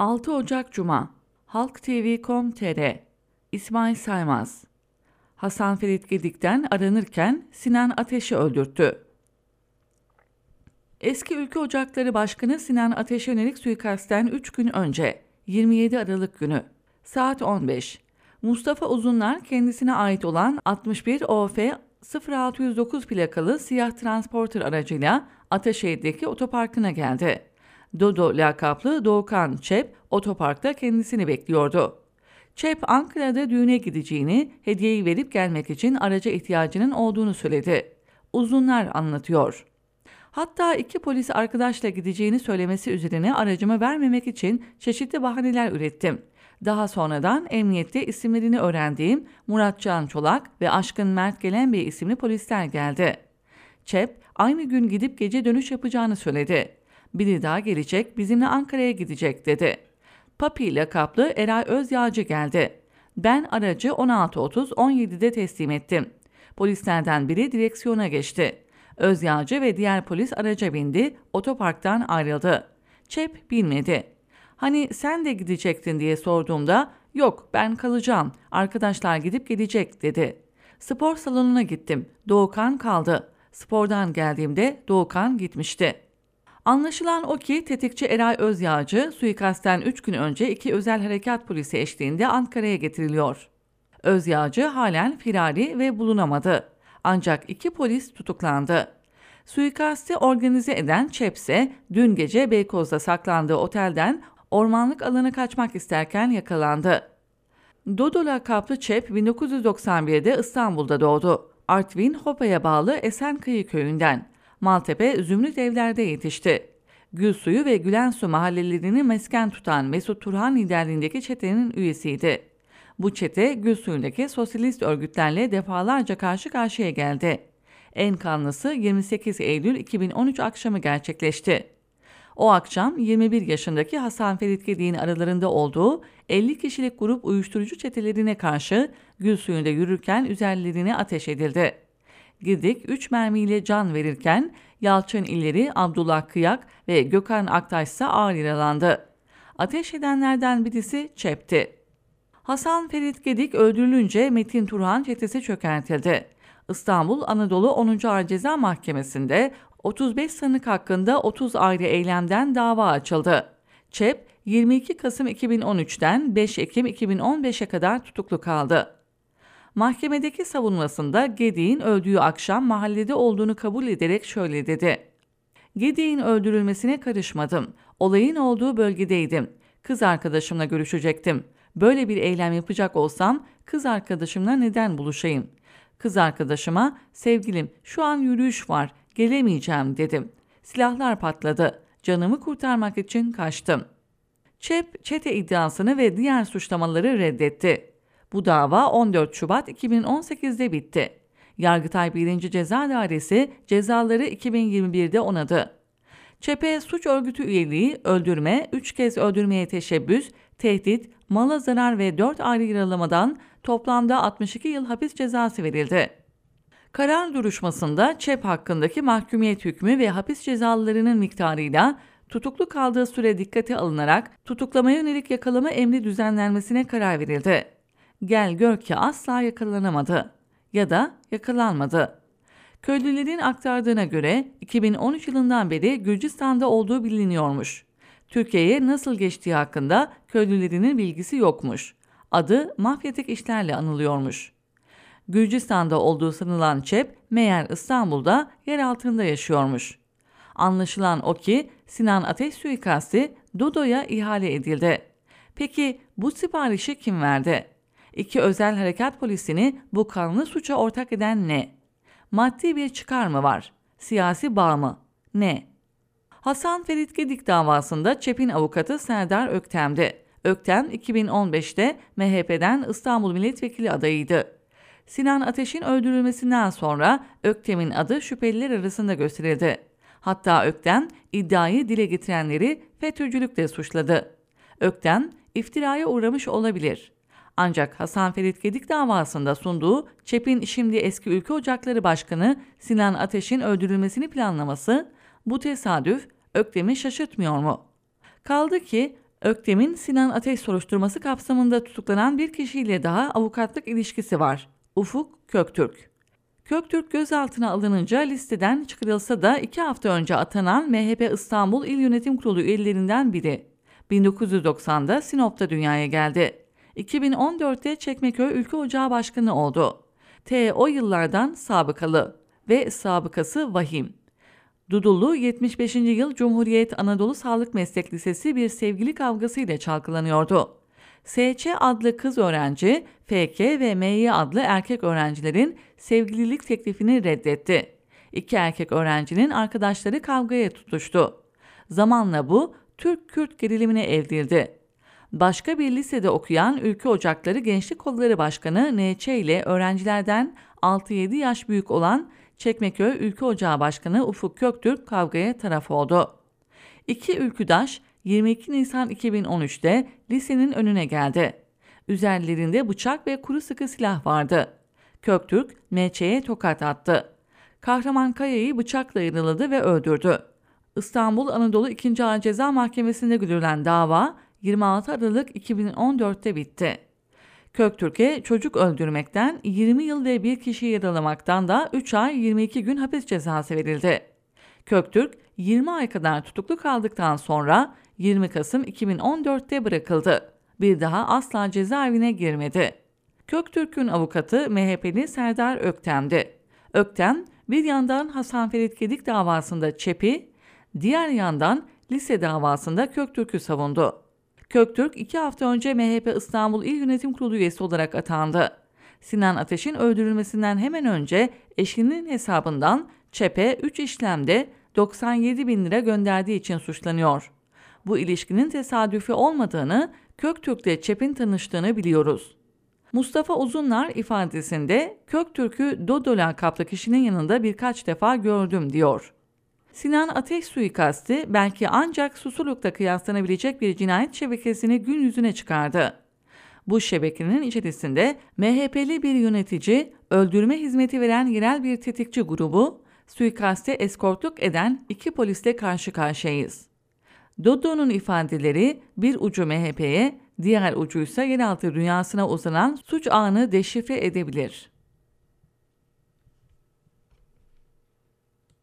6 Ocak Cuma Halk TV.com.tr İsmail Saymaz Hasan Ferit Gedik'ten aranırken Sinan Ateş'i öldürttü. Eski Ülke Ocakları Başkanı Sinan Ateş'e yönelik suikastten 3 gün önce 27 Aralık günü saat 15 Mustafa Uzunlar kendisine ait olan 61 OF 0609 plakalı siyah transporter aracıyla Ataşehir'deki otoparkına geldi. Dodo lakaplı Doğukan Çep otoparkta kendisini bekliyordu. Çep Ankara'da düğüne gideceğini, hediyeyi verip gelmek için araca ihtiyacının olduğunu söyledi. Uzunlar anlatıyor. Hatta iki polis arkadaşla gideceğini söylemesi üzerine aracımı vermemek için çeşitli bahaneler ürettim. Daha sonradan emniyette isimlerini öğrendiğim Murat Can Çolak ve Aşkın Mert Gelenbey isimli polisler geldi. Çep aynı gün gidip gece dönüş yapacağını söyledi. Biri daha gelecek bizimle Ankara'ya gidecek dedi. Papi lakaplı Eray Özyağcı geldi. Ben aracı 16.30-17'de teslim ettim. Polislerden biri direksiyona geçti. Özyağcı ve diğer polis araca bindi, otoparktan ayrıldı. Çep bilmedi. Hani sen de gidecektin diye sorduğumda yok ben kalacağım arkadaşlar gidip gelecek dedi. Spor salonuna gittim. Doğukan kaldı. Spordan geldiğimde Doğukan gitmişti. Anlaşılan o ki tetikçi Eray Özyağcı suikastten 3 gün önce iki özel harekat polisi eşliğinde Ankara'ya getiriliyor. Özyağcı halen firari ve bulunamadı. Ancak iki polis tutuklandı. Suikasti organize eden Çepse dün gece Beykoz'da saklandığı otelden ormanlık alana kaçmak isterken yakalandı. Dodo lakaplı Çep 1991'de İstanbul'da doğdu. Artvin Hopa'ya bağlı Esenkıyı köyünden. Maltepe Zümrüt evlerde yetişti. Gülsuyu ve Gülensu mahallelerini mesken tutan Mesut Turhan liderliğindeki çetenin üyesiydi. Bu çete Gülsuyu'ndaki sosyalist örgütlerle defalarca karşı karşıya geldi. En kanlısı 28 Eylül 2013 akşamı gerçekleşti. O akşam 21 yaşındaki Hasan Ferit Gedik'in aralarında olduğu 50 kişilik grup uyuşturucu çetelerine karşı gül suyunda yürürken üzerlerine ateş edildi. Gidik 3 mermiyle can verirken Yalçın İleri, Abdullah Kıyak ve Gökhan Aktaş ise ağır yaralandı. Ateş edenlerden birisi Çep'ti. Hasan Ferit Gedik öldürülünce Metin Turhan çetesi çökertildi. İstanbul Anadolu 10. Ağır Ceza Mahkemesi'nde 35 sanık hakkında 30 ayrı eylemden dava açıldı. ÇEP 22 Kasım 2013'ten 5 Ekim 2015'e kadar tutuklu kaldı. Mahkemedeki savunmasında Gedik'in öldüğü akşam mahallede olduğunu kabul ederek şöyle dedi. Gedik'in öldürülmesine karışmadım. Olayın olduğu bölgedeydim. Kız arkadaşımla görüşecektim. Böyle bir eylem yapacak olsam kız arkadaşımla neden buluşayım? Kız arkadaşıma sevgilim şu an yürüyüş var gelemeyeceğim dedim. Silahlar patladı. Canımı kurtarmak için kaçtım. Çep çete iddiasını ve diğer suçlamaları reddetti. Bu dava 14 Şubat 2018'de bitti. Yargıtay 1. Ceza Dairesi cezaları 2021'de onadı. Çepe suç örgütü üyeliği, öldürme, 3 kez öldürmeye teşebbüs, tehdit, mala zarar ve 4 ayrı yaralamadan toplamda 62 yıl hapis cezası verildi. Karar duruşmasında ÇEP hakkındaki mahkumiyet hükmü ve hapis cezalarının miktarıyla tutuklu kaldığı süre dikkate alınarak tutuklamaya yönelik yakalama emri düzenlenmesine karar verildi. Gel gör ki asla yakalanamadı ya da yakalanmadı. Köylülerin aktardığına göre 2013 yılından beri Gürcistan'da olduğu biliniyormuş. Türkiye'ye nasıl geçtiği hakkında köylülerinin bilgisi yokmuş. Adı mafyatik işlerle anılıyormuş. Gürcistan'da olduğu sanılan Çep, meğer İstanbul'da yer altında yaşıyormuş. Anlaşılan o ki Sinan Ateş suikasti Dodo'ya ihale edildi. Peki bu siparişi kim verdi? İki özel harekat polisini bu kanlı suça ortak eden ne? Maddi bir çıkar mı var? Siyasi bağ mı? Ne? Hasan Ferit Gedik davasında Çep'in avukatı Serdar Öktem'di. Öktem 2015'te MHP'den İstanbul Milletvekili adayıydı. Sinan Ateş'in öldürülmesinden sonra Öktem'in adı şüpheliler arasında gösterildi. Hatta Öktem iddiayı dile getirenleri FETÖ'cülükle suçladı. Öktem iftiraya uğramış olabilir. Ancak Hasan Ferit Gedik davasında sunduğu ÇEP'in şimdi eski Ülke Ocakları Başkanı Sinan Ateş'in öldürülmesini planlaması bu tesadüf Öktem'i şaşırtmıyor mu? Kaldı ki Öktem'in Sinan Ateş soruşturması kapsamında tutuklanan bir kişiyle daha avukatlık ilişkisi var. Ufuk Köktürk. Köktürk gözaltına alınınca listeden çıkarılsa da iki hafta önce atanan MHP İstanbul İl Yönetim Kurulu üyelerinden biri. 1990'da Sinop'ta dünyaya geldi. 2014'te Çekmeköy Ülke Ocağı Başkanı oldu. T o yıllardan sabıkalı ve sabıkası vahim. Dudullu 75. yıl Cumhuriyet Anadolu Sağlık Meslek Lisesi bir sevgili kavgasıyla çalkalanıyordu. SC adlı kız öğrenci, FK ve MY adlı erkek öğrencilerin sevgililik teklifini reddetti. İki erkek öğrencinin arkadaşları kavgaya tutuştu. Zamanla bu Türk-Kürt gerilimine evrildi. Başka bir lisede okuyan Ülke Ocakları Gençlik Kolları Başkanı NÇ ile öğrencilerden 6-7 yaş büyük olan Çekmeköy Ülke Ocağı Başkanı Ufuk Köktürk kavgaya taraf oldu. İki ülküdaş 22 Nisan 2013'te lisenin önüne geldi. Üzerlerinde bıçak ve kuru sıkı silah vardı. Köktürk MÇ'ye tokat attı. Kahraman Kaya'yı bıçakla yaraladı ve öldürdü. İstanbul Anadolu 2. Ağır Ceza Mahkemesi'nde görülen dava 26 Aralık 2014'te bitti. Köktürk'e çocuk öldürmekten 20 yıl ve bir kişiyi yaralamaktan da 3 ay 22 gün hapis cezası verildi. Köktürk 20 ay kadar tutuklu kaldıktan sonra 20 Kasım 2014'te bırakıldı. Bir daha asla cezaevine girmedi. Köktürk'ün avukatı MHP'li Serdar Öktem'di. Öktem bir yandan Hasan Ferit Gedik davasında Çepi, diğer yandan lise davasında Köktürk'ü savundu. Köktürk iki hafta önce MHP İstanbul İl Yönetim Kurulu üyesi olarak atandı. Sinan Ateş'in öldürülmesinden hemen önce eşinin hesabından ÇEP'e 3 işlemde 97 bin lira gönderdiği için suçlanıyor. Bu ilişkinin tesadüfi olmadığını, Köktürk'le ÇEP'in tanıştığını biliyoruz. Mustafa Uzunlar ifadesinde Köktürk'ü Dodo lakaplı kişinin yanında birkaç defa gördüm diyor. Sinan Ateş suikasti belki ancak Susurluk'ta kıyaslanabilecek bir cinayet şebekesini gün yüzüne çıkardı. Bu şebekenin içerisinde MHP'li bir yönetici, öldürme hizmeti veren yerel bir tetikçi grubu, suikaste eskortluk eden iki polisle karşı karşıyayız. Dodo'nun ifadeleri bir ucu MHP'ye, diğer ucuysa yeraltı dünyasına uzanan suç ağını deşifre edebilir.